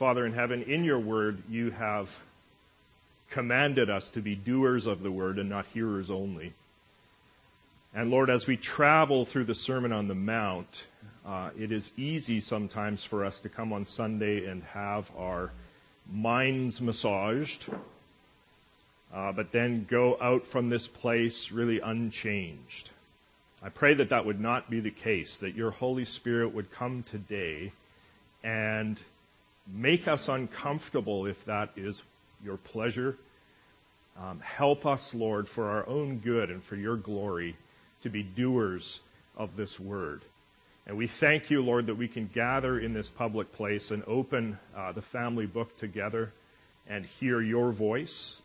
Father in heaven, in your word, you have commanded us to be doers of the word and not hearers only. And Lord, as we travel through the Sermon on the Mount, uh, it is easy sometimes for us to come on Sunday and have our minds massaged, uh, but then go out from this place really unchanged. I pray that that would not be the case, that your Holy Spirit would come today and make us uncomfortable if that is your pleasure. Um, help us, Lord, for our own good and for your glory to be doers of this word. And we thank you, Lord, that we can gather in this public place and open uh, the family book together and hear your voice.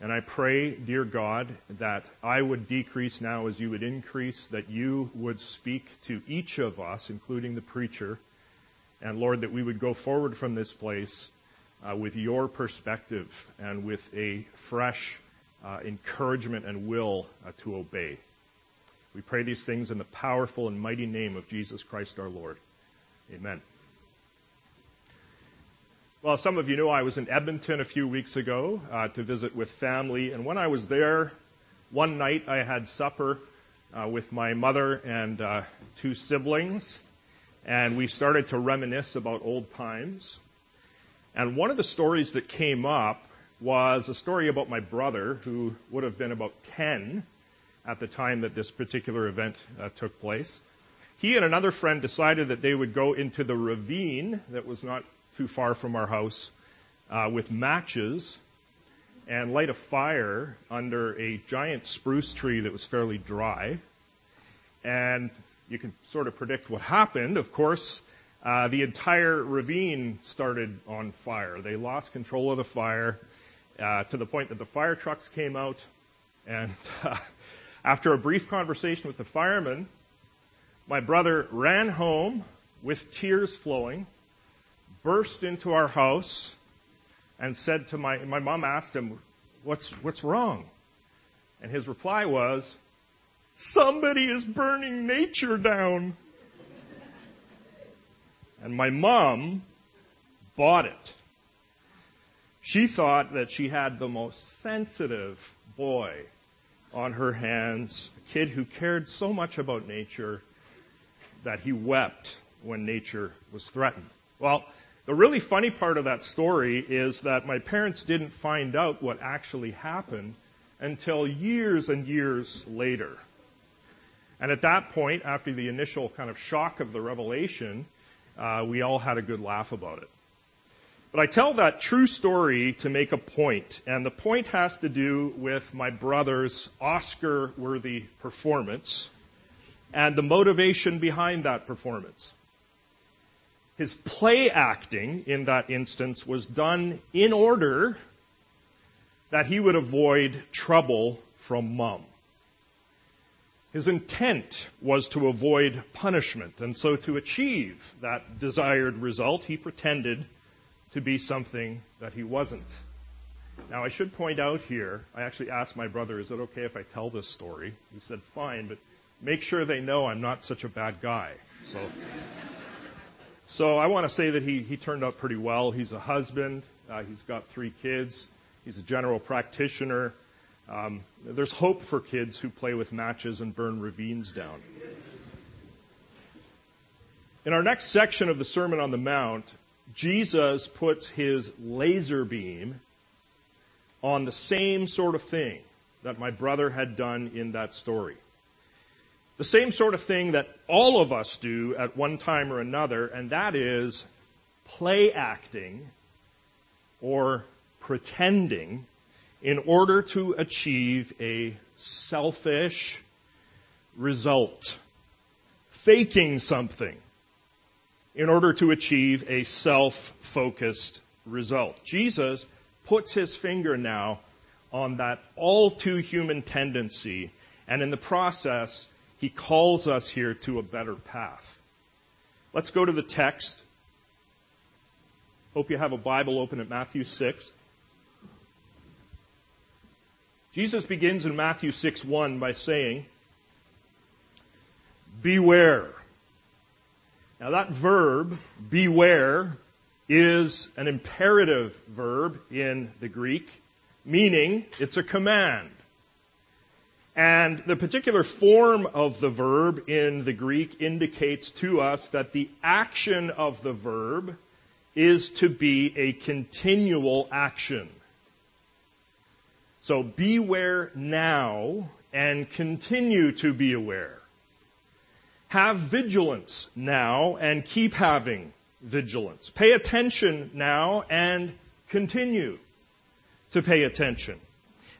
And I pray, dear God, that I would decrease now as you would increase, that you would speak to each of us, including the preacher. And Lord, that we would go forward from this place uh, with your perspective and with a fresh uh, encouragement and will uh, to obey. We pray these things in the powerful and mighty name of Jesus Christ our Lord. Amen. Well, some of you know I was in Edmonton a few weeks ago uh, to visit with family, and when I was there, one night I had supper uh, with my mother and uh, two siblings, and we started to reminisce about old times. And one of the stories that came up was a story about my brother, who would have been about 10 at the time that this particular event uh, took place. He and another friend decided that they would go into the ravine that was not too far from our house uh, with matches and light a fire under a giant spruce tree that was fairly dry. And you can sort of predict what happened. Of course, uh, the entire ravine started on fire. They lost control of the fire uh, to the point that the fire trucks came out and uh, after a brief conversation with the firemen, my brother ran home with tears flowing, burst into our house, and said to my, my mom asked him, what's, what's wrong? And his reply was, somebody is burning nature down. And my mom bought it. She thought that she had the most sensitive boy on her hands, a kid who cared so much about nature that he wept when nature was threatened. Well, the really funny part of that story is that my parents didn't find out what actually happened until years and years later. And at that point, after the initial kind of shock of the revelation, uh, we all had a good laugh about it. But I tell that true story to make a point, and the point has to do with my brother's Oscar worthy performance and the motivation behind that performance. His play acting in that instance was done in order that he would avoid trouble from mom. His intent was to avoid punishment, and so to achieve that desired result, he pretended to be something that he wasn't. Now, I should point out here, I actually asked my brother, is it okay if I tell this story? He said, fine, but make sure they know I'm not such a bad guy. So, so I want to say that he, he turned out pretty well. He's a husband. Uh, he's got three kids. He's a general practitioner. Um, there's hope for kids who play with matches and burn ravines down. In our next section of the Sermon on the Mount, Jesus puts his laser beam on the same sort of thing that my brother had done in that story. The same sort of thing that all of us do at one time or another, and that is play acting or pretending in order to achieve a selfish result. Faking something in order to achieve a self-focused result. Jesus puts his finger now on that all too human tendency, and in the process, he calls us here to a better path. Let's go to the text. Hope you have a Bible open at Matthew 6. Jesus begins in Matthew 6 1 by saying, Beware now that verb, beware, is an imperative verb in the Greek, meaning it's a command. And the particular form of the verb in the Greek indicates to us that the action of the verb is to be a continual action. So beware now and continue to be aware. Have vigilance now and keep having vigilance. Pay attention now and continue to pay attention.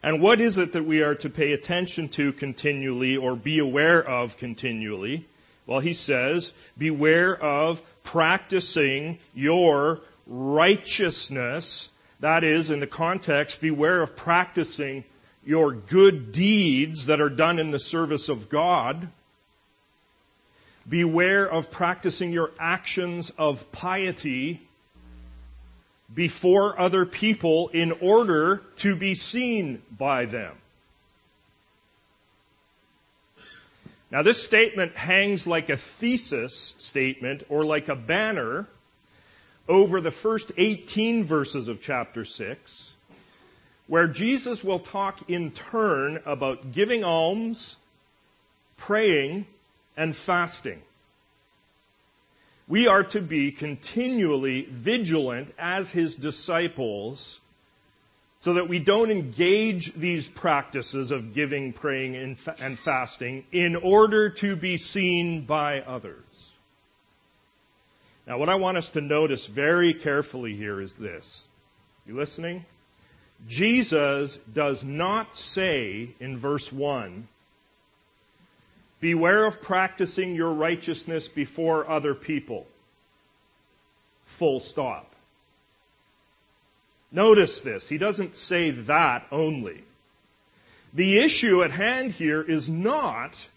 And what is it that we are to pay attention to continually or be aware of continually? Well, he says, beware of practicing your righteousness. That is, in the context, beware of practicing your good deeds that are done in the service of God. Beware of practicing your actions of piety before other people in order to be seen by them. Now, this statement hangs like a thesis statement or like a banner over the first 18 verses of chapter 6, where Jesus will talk in turn about giving alms, praying, and fasting. We are to be continually vigilant as his disciples so that we don't engage these practices of giving, praying, and fasting in order to be seen by others. Now, what I want us to notice very carefully here is this. You listening? Jesus does not say in verse 1, Beware of practicing your righteousness before other people. Full stop. Notice this. He doesn't say that only. The issue at hand here is not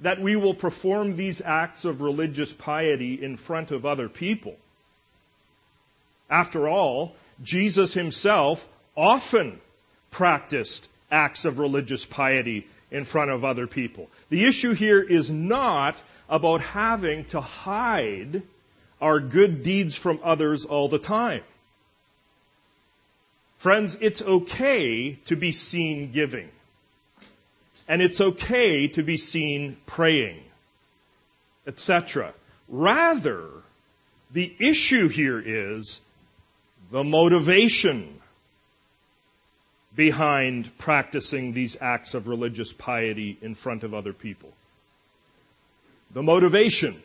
that we will perform these acts of religious piety in front of other people. After all, Jesus himself often practiced acts of religious piety in front of other people. The issue here is not about having to hide our good deeds from others all the time. Friends, it's okay to be seen giving. And it's okay to be seen praying, etc. Rather, the issue here is the motivation behind practicing these acts of religious piety in front of other people. The motivation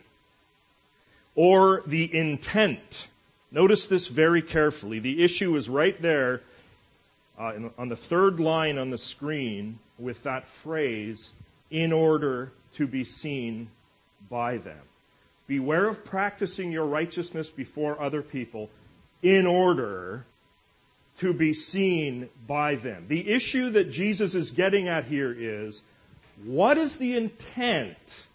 or the intent. Notice this very carefully. The issue is right there uh, on the third line on the screen with that phrase, in order to be seen by them. Beware of practicing your righteousness before other people in order to be seen by them. The issue that Jesus is getting at here is what is the intent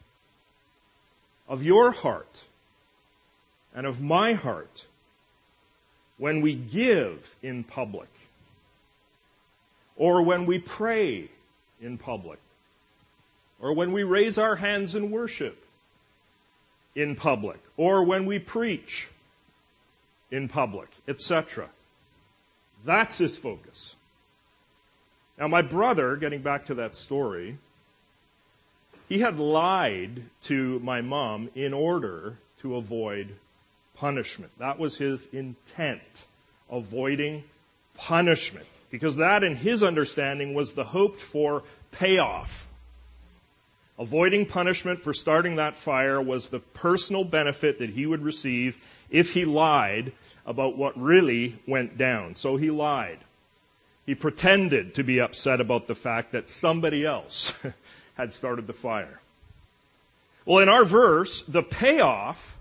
of your heart and of my heart when we give in public or when we pray in public or when we raise our hands in worship in public or when we preach in public, etc. That's his focus. Now, my brother, getting back to that story, he had lied to my mom in order to avoid punishment. That was his intent, avoiding punishment. Because that, in his understanding, was the hoped for payoff. Avoiding punishment for starting that fire was the personal benefit that he would receive if he lied about what really went down. So he lied. He pretended to be upset about the fact that somebody else had started the fire. Well, in our verse, the payoff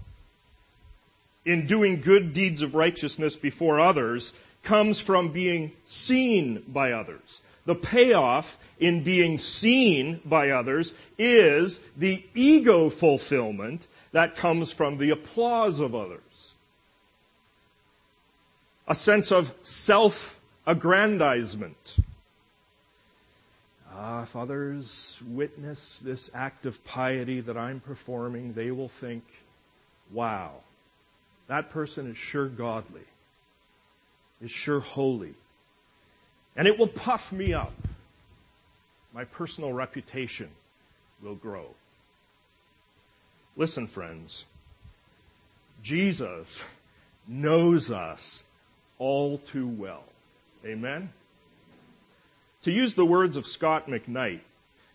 in doing good deeds of righteousness before others comes from being seen by others. The payoff in being seen by others is the ego fulfillment that comes from the applause of others a sense of self aggrandizement. Ah, if others witness this act of piety that I'm performing, they will think, wow, that person is sure godly, is sure holy. And it will puff me up. My personal reputation will grow. Listen, friends. Jesus knows us all too well. Amen? To use the words of Scot McKnight,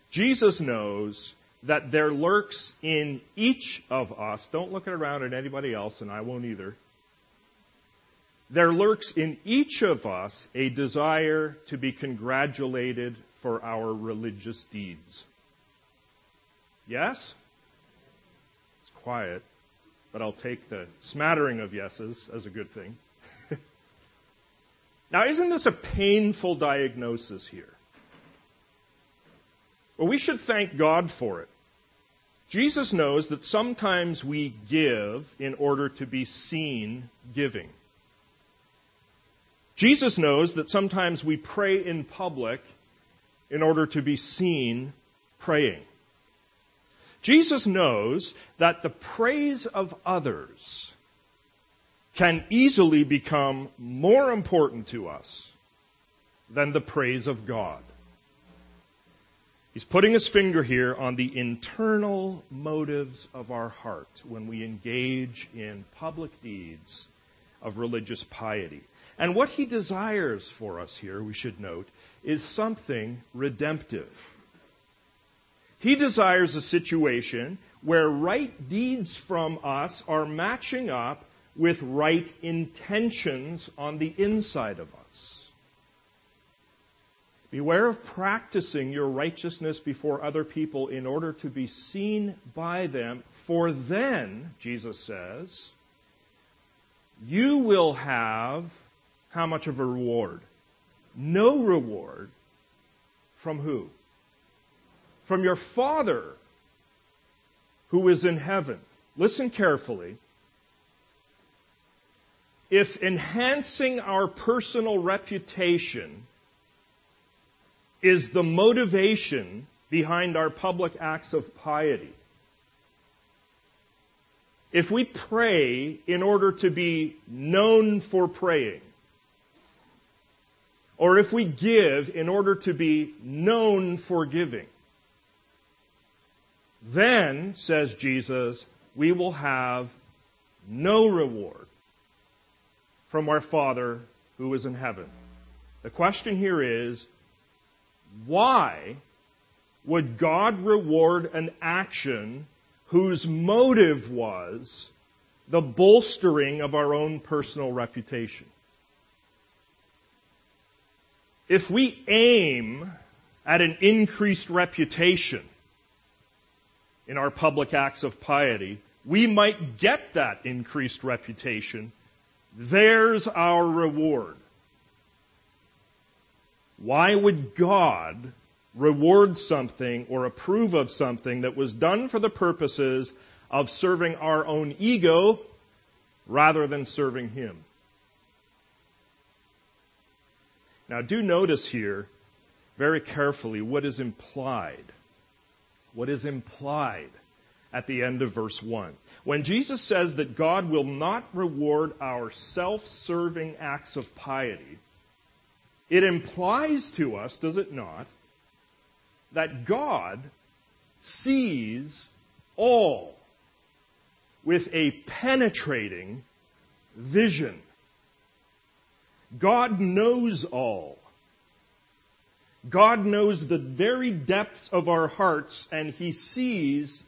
Jesus knows that there lurks in each of us, don't look around at anybody else, and I won't either. There lurks in each of us a desire to be congratulated for our religious deeds. Yes? It's quiet, but I'll take the smattering of yeses as a good thing. now, isn't this a painful diagnosis here? Well, we should thank God for it. Jesus knows that sometimes we give in order to be seen giving. Jesus knows that sometimes we pray in public in order to be seen praying. Jesus knows that the praise of others can easily become more important to us than the praise of God. He's putting his finger here on the internal motives of our heart when we engage in public deeds of religious piety. And what he desires for us here, we should note, is something redemptive. He desires a situation where right deeds from us are matching up with right intentions on the inside of us. Beware of practicing your righteousness before other people in order to be seen by them, for then, Jesus says, you will have how much of a reward? No reward. From who? From your Father who is in heaven. Listen carefully. If enhancing our personal reputation is the motivation behind our public acts of piety. If we pray in order to be known for praying, or if we give in order to be known for giving, then, says Jesus, we will have no reward from our Father who is in heaven. The question here is, why would God reward an action whose motive was the bolstering of our own personal reputation? If we aim at an increased reputation in our public acts of piety, we might get that increased reputation. There's our reward. Why would God reward something or approve of something that was done for the purposes of serving our own ego rather than serving Him? Now, do notice here very carefully what is implied. What is implied at the end of verse 1. When Jesus says that God will not reward our self serving acts of piety, it implies to us, does it not, that God sees all with a penetrating vision. God knows all. God knows the very depths of our hearts and He sees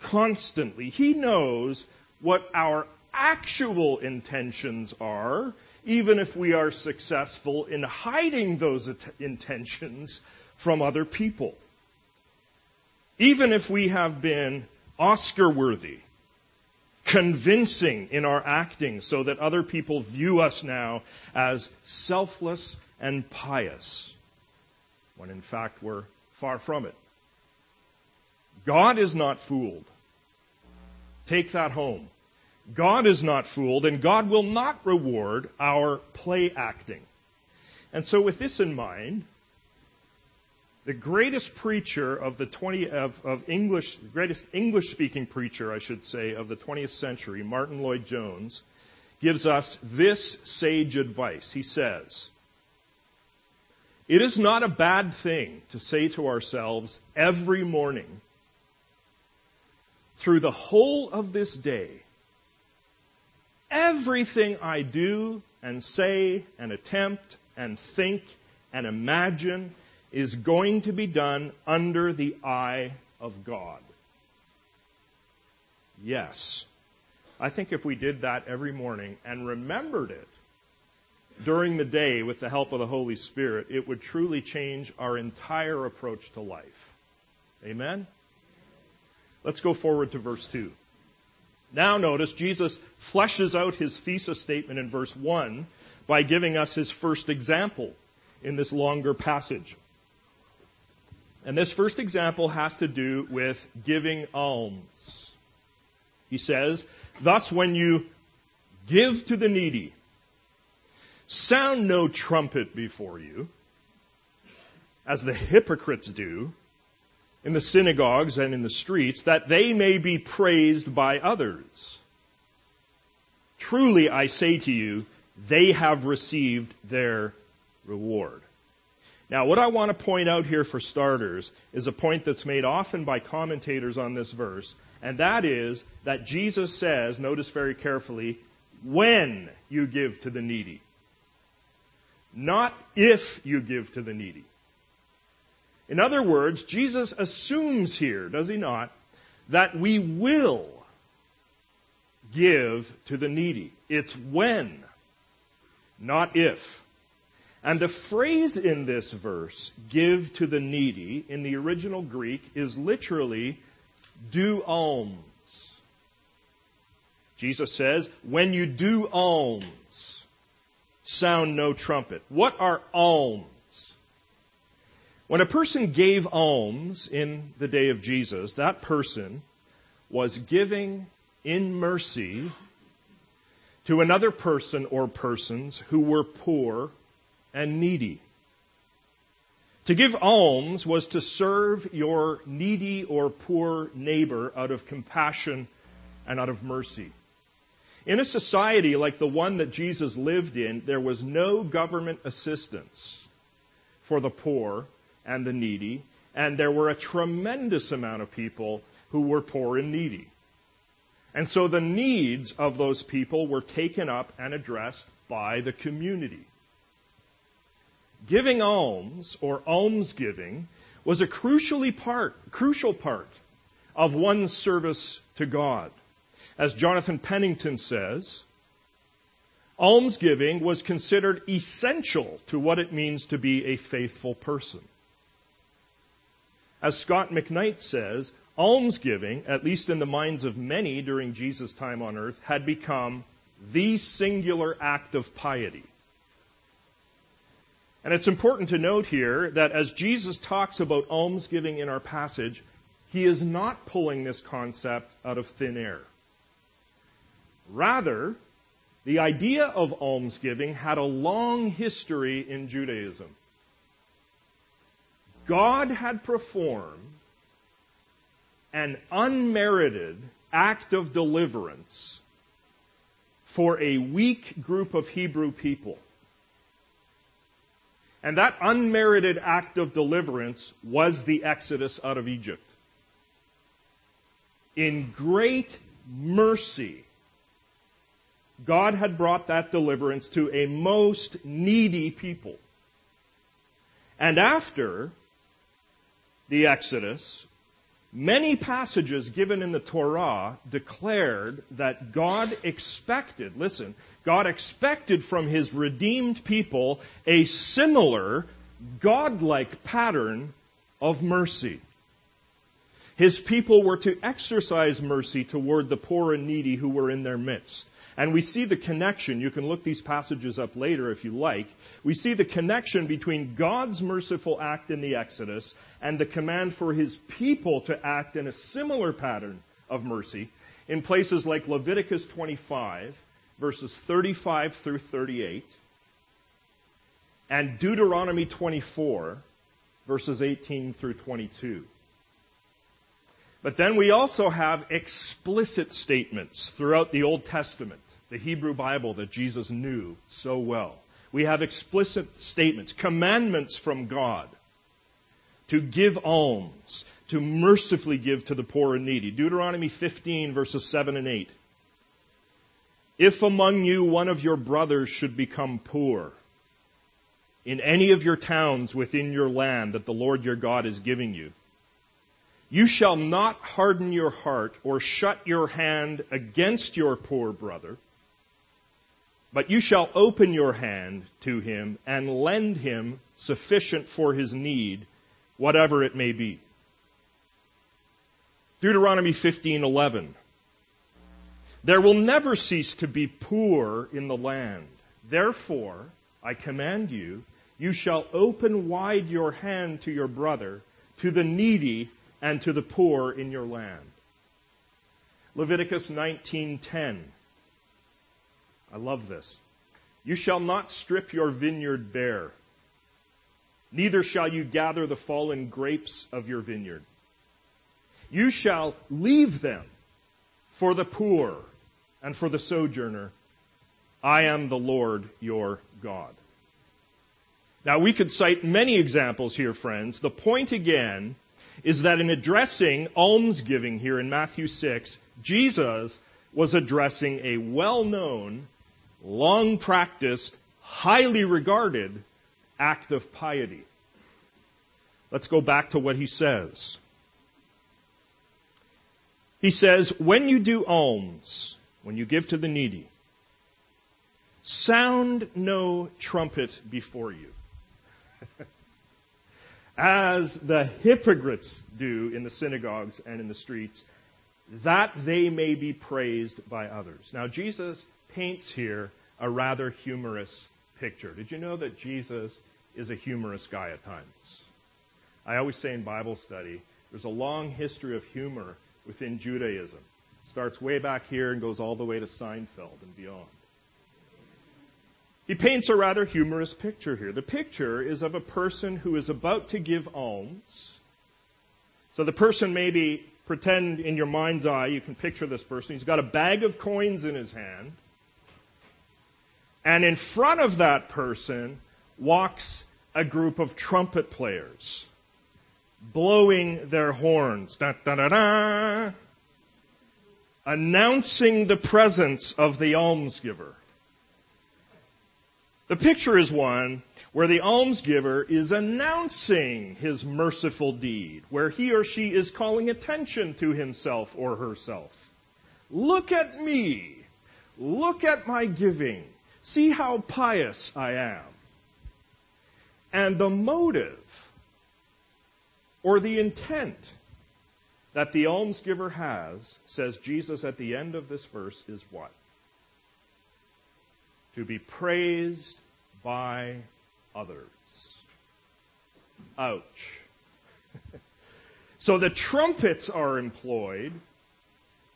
constantly. He knows what our actual intentions are even if we are successful in hiding those intentions from other people. Even if we have been Oscar worthy, convincing in our acting so that other people view us now as selfless and pious, when in fact we're far from it. God is not fooled. Take that home. God is not fooled, and God will not reward our play acting. And so, with this in mind, the greatest preacher of the 20 of, of English, greatest English speaking preacher, I should say, of the 20th century, Martyn Lloyd-Jones, gives us this sage advice. He says, It is not a bad thing to say to ourselves every morning, through the whole of this day, everything I do and say and attempt and think and imagine is going to be done under the eye of God. Yes. I think if we did that every morning and remembered it during the day with the help of the Holy Spirit, it would truly change our entire approach to life. Amen? Let's go forward to verse 2. Now notice Jesus fleshes out his thesis statement in verse 1 by giving us his first example in this longer passage. And this first example has to do with giving alms. He says, Thus when you give to the needy, sound no trumpet before you, as the hypocrites do in the synagogues and in the streets, that they may be praised by others. Truly I say to you, they have received their reward. Now, what I want to point out here for starters is a point that's made often by commentators on this verse, and that is that Jesus says, notice very carefully, when you give to the needy. Not if you give to the needy. In other words, Jesus assumes here, does he not, that we will give to the needy. It's when, not if. And the phrase in this verse, give to the needy, in the original Greek is literally do alms. Jesus says, when you do alms, sound no trumpet. What are alms? When a person gave alms in the day of Jesus, that person was giving in mercy to another person or persons who were poor and needy. To give alms was to serve your needy or poor neighbor out of compassion and out of mercy. In a society like the one that Jesus lived in, there was no government assistance for the poor and the needy, and there were a tremendous amount of people who were poor and needy. And so the needs of those people were taken up and addressed by the community. Giving alms or almsgiving was a crucially part, crucial part of one's service to God. As Jonathan Pennington says, almsgiving was considered essential to what it means to be a faithful person. As Scot McKnight says, almsgiving, at least in the minds of many during Jesus' time on earth, had become the singular act of piety. And it's important to note here that as Jesus talks about almsgiving in our passage, he is not pulling this concept out of thin air. Rather, the idea of almsgiving had a long history in Judaism. God had performed an unmerited act of deliverance for a weak group of Hebrew people. And that unmerited act of deliverance was the exodus out of Egypt. In great mercy, God had brought that deliverance to a most needy people. And after the Exodus, many passages given in the Torah declared that God expected, listen, God expected from his redeemed people a similar godlike pattern of mercy. His people were to exercise mercy toward the poor and needy who were in their midst. And we see the connection. You can look these passages up later if you like. We see the connection between God's merciful act in the Exodus and the command for his people to act in a similar pattern of mercy in places like Leviticus 25 verses 35 through 38, and Deuteronomy 24, verses 18 through 22. But then we also have explicit statements throughout the Old Testament. the Hebrew Bible that Jesus knew so well. We have explicit statements, commandments from God to give alms, to mercifully give to the poor and needy. Deuteronomy 15 verses 7 and 8. If among you one of your brothers should become poor in any of your towns within your land that the Lord your God is giving you, you shall not harden your heart or shut your hand against your poor brother, but you shall open your hand to him and lend him sufficient for his need, whatever it may be. Deuteronomy 15:11 There will never cease to be poor in the land. Therefore, I command you, you shall open wide your hand to your brother, to the needy and to the poor in your land. Leviticus 19:10. I love this. You shall not strip your vineyard bare, neither shall you gather the fallen grapes of your vineyard. You shall leave them for the poor and for the sojourner. I am the Lord your God. Now we could cite many examples here, friends. The point again is that in addressing almsgiving here in Matthew 6, Jesus was addressing a well-known, long practiced, highly regarded act of piety. Let's go back to what he says. He says, when you do alms, when you give to the needy, sound no trumpet before you as the hypocrites do in the synagogues and in the streets, that they may be praised by others. Now, Jesus paints here a rather humorous picture. Did you know that Jesus is a humorous guy at times? I always say in Bible study, there's a long history of humor within Judaism. Starts way back here and goes all the way to Seinfeld and beyond. He paints a rather humorous picture here. The picture is of a person who is about to give alms. So the person maybe pretend in your mind's eye, you can picture this person. He's got a bag of coins in his hand. And in front of that person walks a group of trumpet players blowing their horns. Da, da, da, da, announcing the presence of the almsgiver. The picture is one where the almsgiver is announcing his merciful deed, where he or she is calling attention to himself or herself. Look at me. Look at my giving. See how pious I am. And the motive or the intent that the almsgiver has, says Jesus at the end of this verse, is what? To be praised by others. Ouch. so the trumpets are employed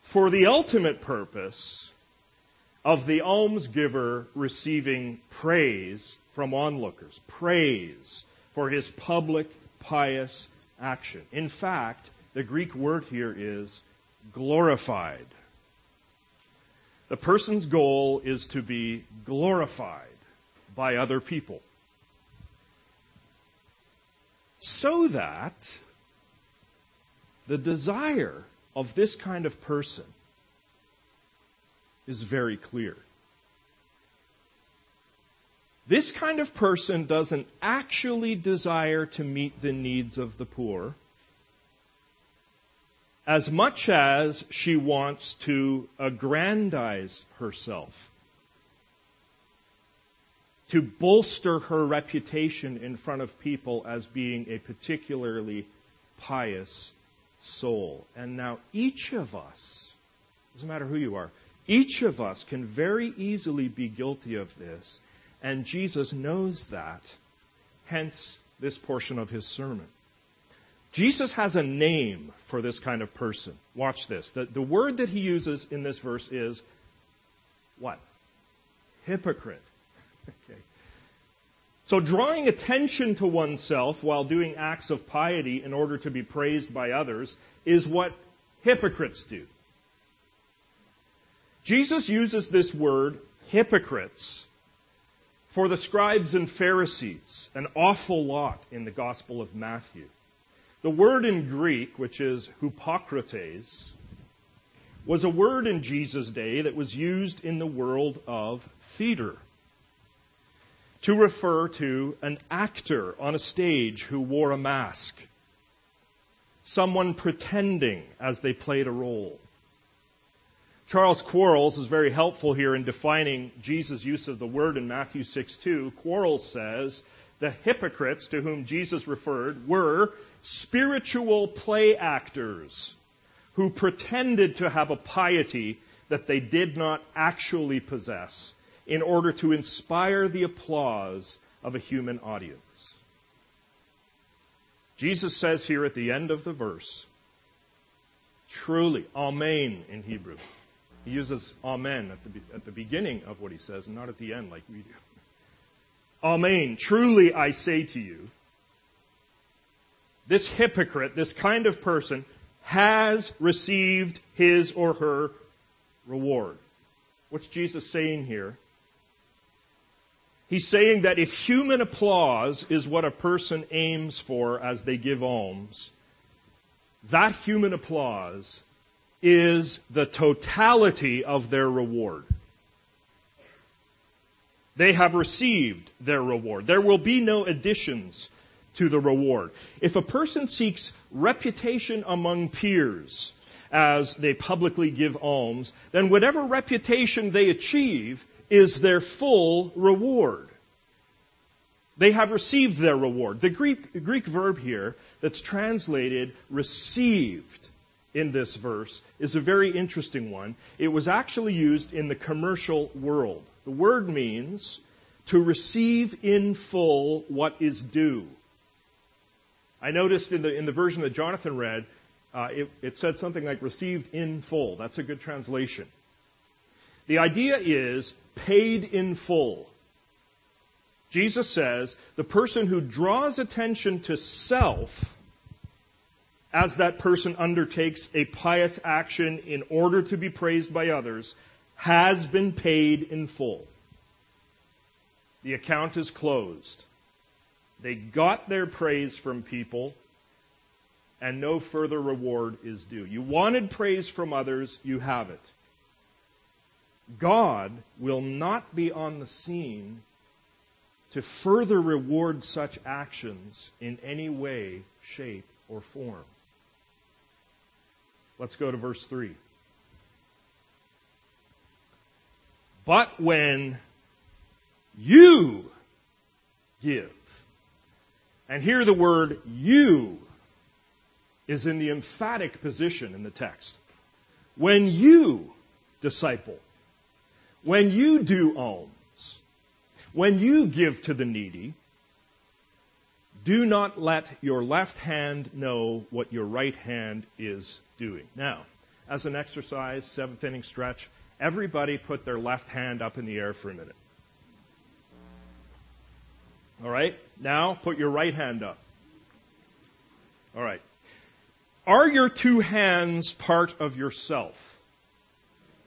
for the ultimate purpose of the almsgiver receiving praise from onlookers, praise for his public pious action. In fact, the Greek word here is glorified. The person's goal is to be glorified by other people. So that the desire of this kind of person is very clear. This kind of person doesn't actually desire to meet the needs of the poor as much as she wants to aggrandize herself, to bolster her reputation in front of people as being a particularly pious soul. And now each of us, doesn't matter who you are, each of us can very easily be guilty of this, and Jesus knows that, hence this portion of his sermon. Jesus has a name for this kind of person. Watch this. The, the word that he uses in this verse is what? Hypocrite. okay. So drawing attention to oneself while doing acts of piety in order to be praised by others is what hypocrites do. Jesus uses this word, hypocrites, for the scribes and Pharisees, an awful lot in the Gospel of Matthew. The word in Greek, which is hypocrites, was a word in Jesus' day that was used in the world of theater to refer to an actor on a stage who wore a mask, someone pretending as they played a role. Charles Quarles is very helpful here in defining Jesus' use of the word in Matthew 6 2. Quarles says the hypocrites to whom Jesus referred were spiritual play actors who pretended to have a piety that they did not actually possess in order to inspire the applause of a human audience. Jesus says here at the end of the verse, truly, Amen in Hebrew, he uses Amen at the, at the beginning of what he says and not at the end like we do. Amen. Truly I say to you, this hypocrite, this kind of person, has received his or her reward. What's Jesus saying here? He's saying that if human applause is what a person aims for as they give alms, that human applause is the totality of their reward. They have received their reward. There will be no additions to the reward. If a person seeks reputation among peers as they publicly give alms, then whatever reputation they achieve is their full reward. They have received their reward. The Greek, Greek verb here that's translated received in this verse is a very interesting one. It was actually used in the commercial world. The word means to receive in full what is due. I noticed in the, in the version that Jonathan read, uh, it, it said something like received in full. That's a good translation. The idea is paid in full. Jesus says the person who draws attention to self as that person undertakes a pious action in order to be praised by others, has been paid in full. The account is closed. They got their praise from people, and no further reward is due. You wanted praise from others, you have it. God will not be on the scene to further reward such actions in any way, shape, or form. Let's go to verse 3. But when you give, and here the word you is in the emphatic position in the text. When you disciple, when you do alms, when you give to the needy, do not let your left hand know what your right hand is doing. Now, as an exercise, seventh inning stretch, everybody put their left hand up in the air for a minute. All right? Now, put your right hand up. All right. Are your two hands part of yourself?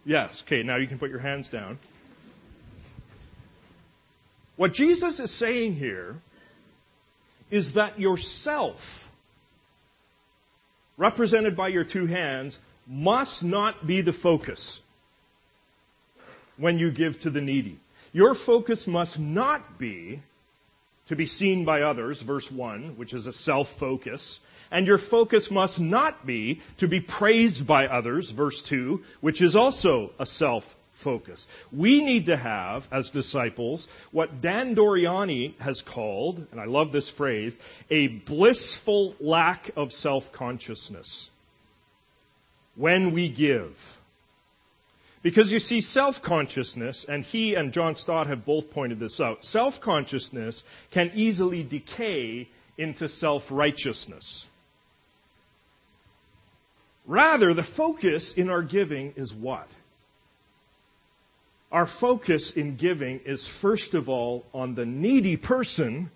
Yes. Okay, now you can put your hands down. What Jesus is saying here is that yourself represented by your two hands, must not be the focus when you give to the needy. Your focus must not be to be seen by others, verse 1, which is a self-focus. And your focus must not be to be praised by others, verse 2, which is also a self focus. We need to have, as disciples, what Dan Doriani has called, and I love this phrase, a blissful lack of self-consciousness when we give. Because you see, self-consciousness, and he and John Stott have both pointed this out, self-consciousness can easily decay into self-righteousness. Rather, the focus in our giving is what? Our focus in giving is first of all on the needy person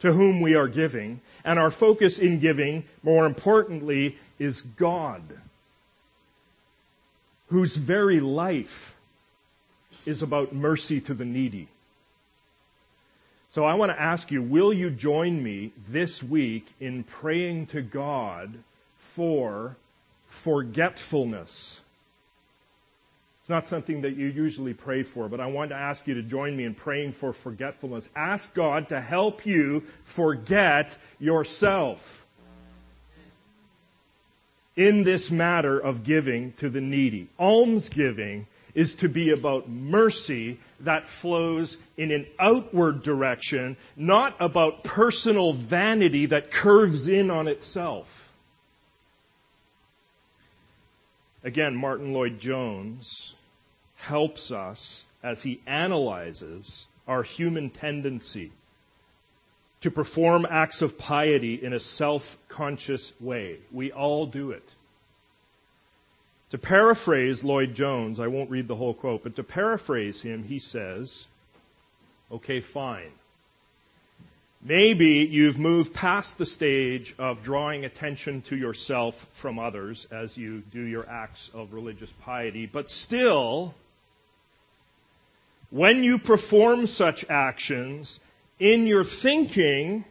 to whom we are giving, and our focus in giving, more importantly, is God. whose very life is about mercy to the needy. So I want to ask you, will you join me this week in praying to God for forgetfulness? It's not something that you usually pray for, but I want to ask you to join me in praying for forgetfulness. Ask God to help you forget yourself in this matter of giving to the needy. Almsgiving is to be about mercy that flows in an outward direction, not about personal vanity that curves in on itself. Again, Martyn Lloyd-Jones helps us as he analyzes our human tendency to perform acts of piety in a self-conscious way. We all do it. To paraphrase Lloyd Jones, I won't read the whole quote, but to paraphrase him, he says, okay, fine. Maybe you've moved past the stage of drawing attention to yourself from others as you do your acts of religious piety, but still, when you perform such actions, in your thinking,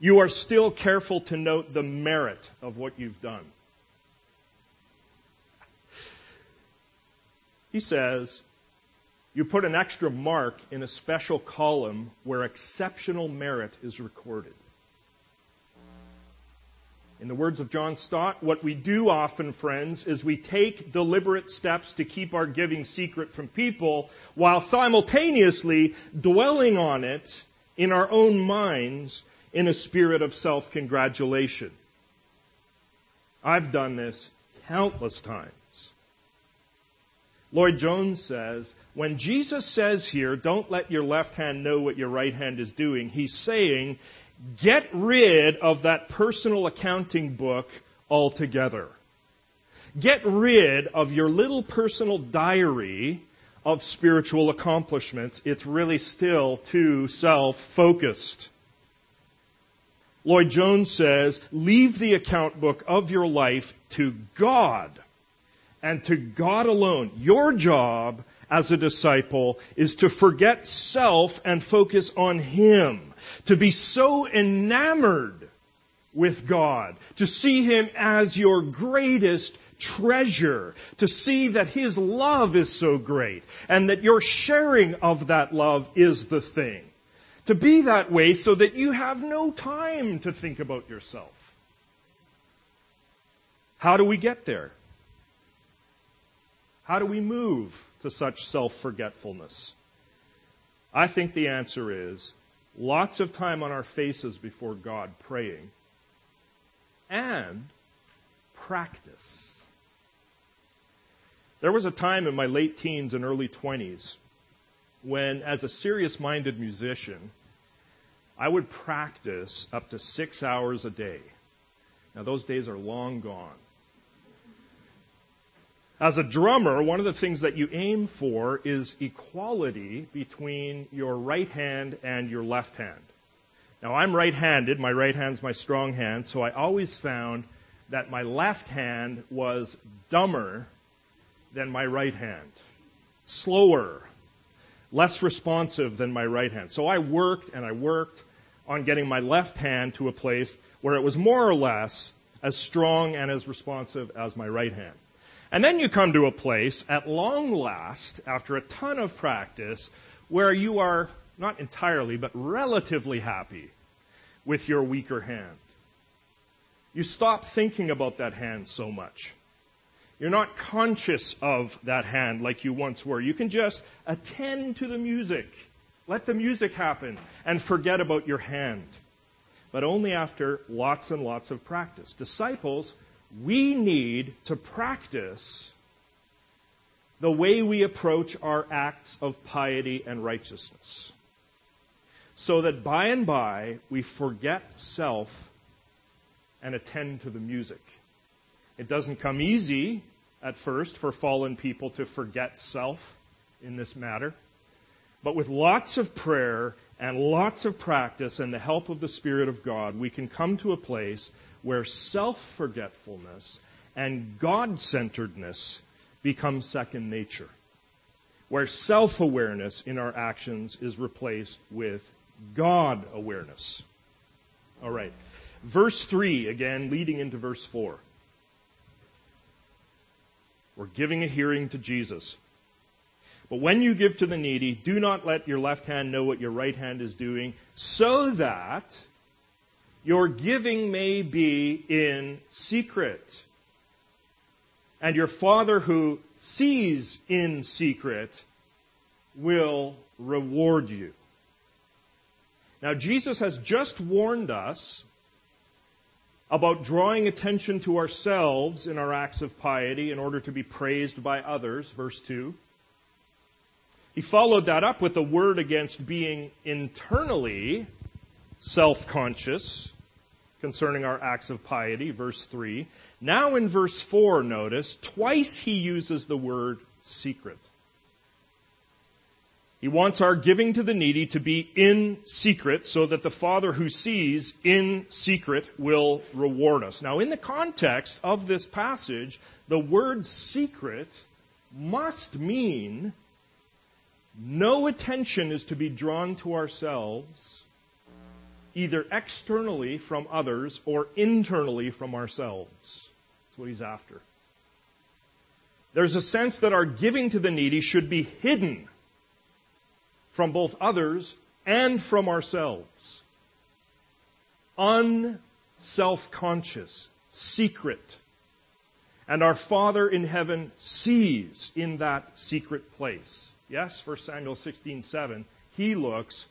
you are still careful to note the merit of what you've done. He says, you put an extra mark in a special column where exceptional merit is recorded. In the words of John Stott, what we do often, friends, is we take deliberate steps to keep our giving secret from people while simultaneously dwelling on it in our own minds in a spirit of self-congratulation. I've done this countless times. Lloyd Jones says, when Jesus says here, don't let your left hand know what your right hand is doing, he's saying, get rid of that personal accounting book altogether. Get rid of your little personal diary of spiritual accomplishments. It's really still too self-focused. Lloyd Jones says, leave the account book of your life to God and to God alone. Your job as a disciple is to forget self and focus on Him. To be so enamored with God. To see Him as your greatest treasure. To see that His love is so great and that your sharing of that love is the thing. To be that way so that you have no time to think about yourself. How do we get there? How do we move to such self-forgetfulness? I think the answer is lots of time on our faces before God praying and practice. There was a time in my late teens and early 20s when, as a serious minded musician, I would practice up to six hours a day. Now, those days are long gone. As a drummer, one of the things that you aim for is equality between your right hand and your left hand. Now, I'm right handed, my right hand's my strong hand, so I always found that my left hand was dumber than my right hand, slower, less responsive than my right hand. So I worked and I worked on getting my left hand to a place where it was more or less as strong and as responsive as my right hand. And then you come to a place, at long last, after a ton of practice, where you are not entirely, but relatively happy with your weaker hand. You stop thinking about that hand so much. You're not conscious of that hand like you once were. You can just attend to the music. Let the music happen and forget about your hand. But only after lots and lots of practice. Disciples we need to practice the way we approach our acts of piety and righteousness. So that by and by we forget self and attend to the music. It doesn't come easy at first for fallen people to forget self in this matter. But with lots of prayer and lots of practice and the help of the Spirit of God, we can come to a place where self forgetfulness and God centeredness become second nature, where self awareness in our actions is replaced with God awareness. All right. Verse 3, again, leading into verse 4. We're giving a hearing to Jesus. But when you give to the needy, do not let your left hand know what your right hand is doing, so that your giving may be in secret. And your Father who sees in secret will reward you. Now, Jesus has just warned us about drawing attention to ourselves in our acts of piety in order to be praised by others, verse 2. He followed that up with a word against being internally self conscious concerning our acts of piety, verse 3. Now in verse 4, notice, twice he uses the word secret. He wants our giving to the needy to be in secret so that the Father who sees in secret will reward us. Now, in the context of this passage, the word secret must mean no attention is to be drawn to ourselves, either externally from others or internally from ourselves. That's what he's after. There's a sense that our giving to the needy should be hidden from both others and from ourselves. Unself conscious, secret. And our Father in heaven sees in that secret place. Yes, 1 Samuel 16:7. He looks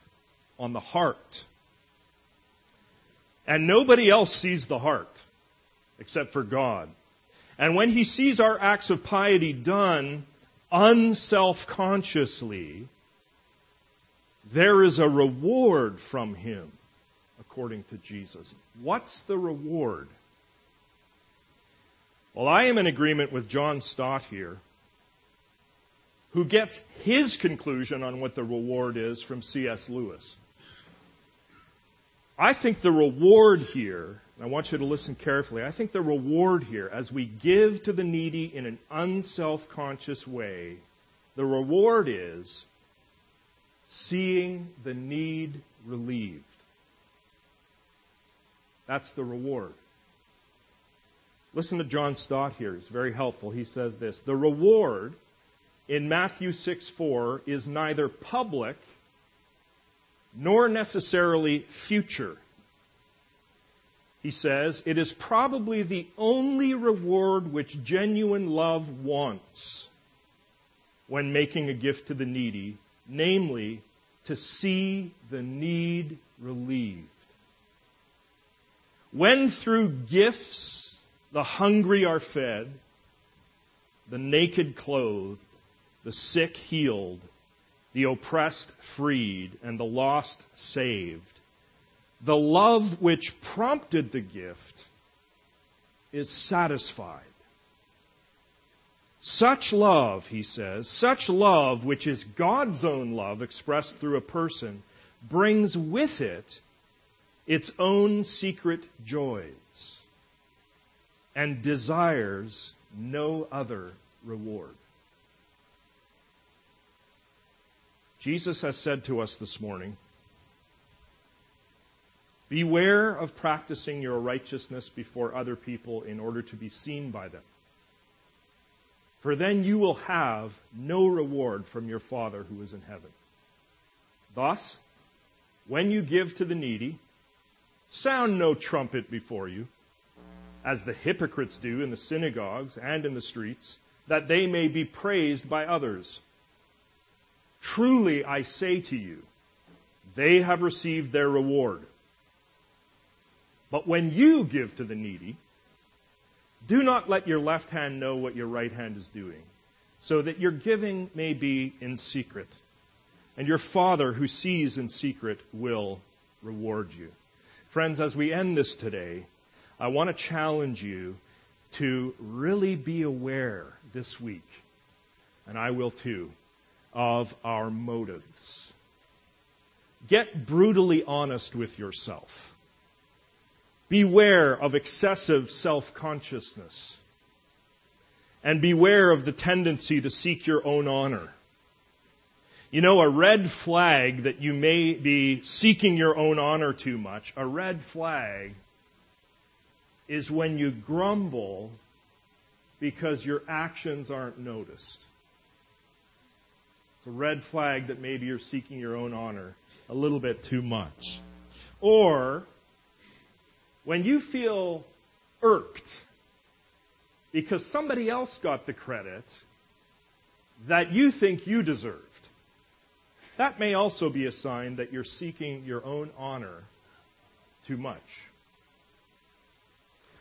on the heart. And nobody else sees the heart except for God. And when he sees our acts of piety done unself-consciously, there is a reward from him, according to Jesus. What's the reward? Well, I am in agreement with John Stott here who gets his conclusion on what the reward is from C.S. Lewis. I think the reward here, and I want you to listen carefully, I think the reward here, as we give to the needy in an unself conscious way, the reward is seeing the need relieved. That's the reward. Listen to John Stott here. He's very helpful. He says this The reward in Matthew 6 4 is neither public nor necessarily future. He says, it is probably the only reward which genuine love wants when making a gift to the needy, namely, to see the need relieved. When through gifts the hungry are fed, the naked clothed, the sick healed, the oppressed freed, and the lost saved. The love which prompted the gift is satisfied. Such love, he says, such love, which is God's own love expressed through a person, brings with it its own secret joys and desires no other reward. Jesus has said to us this morning Beware of practicing your righteousness before other people in order to be seen by them. For then you will have no reward from your Father who is in heaven. Thus, when you give to the needy, sound no trumpet before you, as the hypocrites do in the synagogues and in the streets, that they may be praised by others. Truly I say to you, they have received their reward. But when you give to the needy, do not let your left hand know what your right hand is doing, so that your giving may be in secret. And your Father who sees in secret will reward you. Friends, as we end this today, I want to challenge you to really be aware this week, and I will too, of our motives. Get brutally honest with yourself. Beware of excessive self consciousness. And beware of the tendency to seek your own honor. You know, a red flag that you may be seeking your own honor too much, a red flag is when you grumble because your actions aren't noticed. It's a red flag that maybe you're seeking your own honor a little bit too much. Or when you feel irked because somebody else got the credit that you think you deserved. That may also be a sign that you're seeking your own honor too much.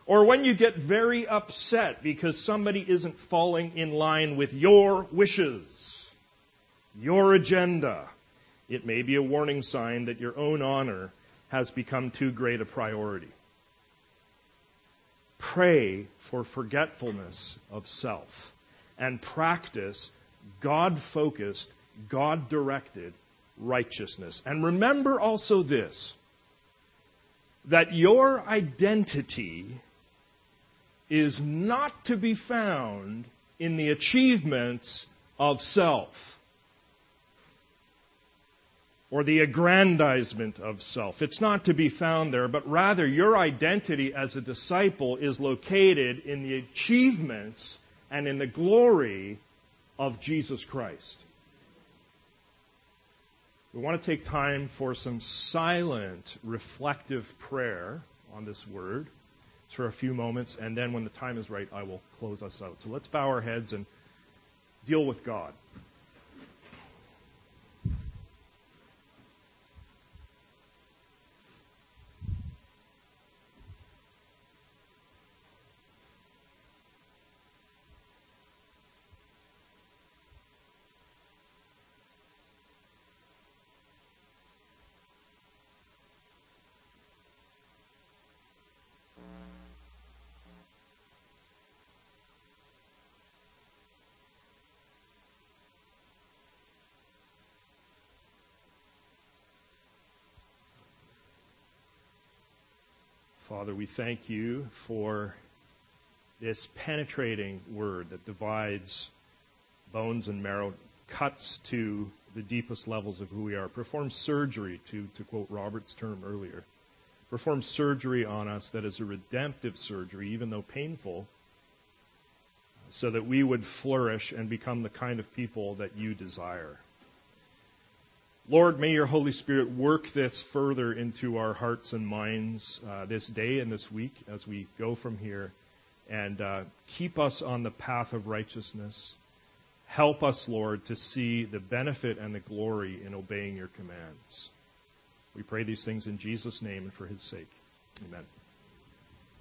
Or when you get very upset because somebody isn't falling in line with your wishes, your agenda, it may be a warning sign that your own honor has become too great a priority. Pray for forgetfulness of self and practice God focused, God directed righteousness. And remember also this that your identity is not to be found in the achievements of self or the aggrandizement of self. It's not to be found there, but rather your identity as a disciple is located in the achievements and in the glory of Jesus Christ. We want to take time for some silent, reflective prayer on this word for a few moments, and then when the time is right, I will close us out. So let's bow our heads and deal with God. Father, we thank you for this penetrating word that divides bones and marrow, cuts to the deepest levels of who we are, performs surgery, to, to quote Robert's term earlier, performs surgery on us that is a redemptive surgery, even though painful, so that we would flourish and become the kind of people that you desire. Lord, may your Holy Spirit work this further into our hearts and minds uh, this day and this week as we go from here and uh, keep us on the path of righteousness. Help us, Lord, to see the benefit and the glory in obeying your commands. We pray these things in Jesus' name and for his sake. Amen.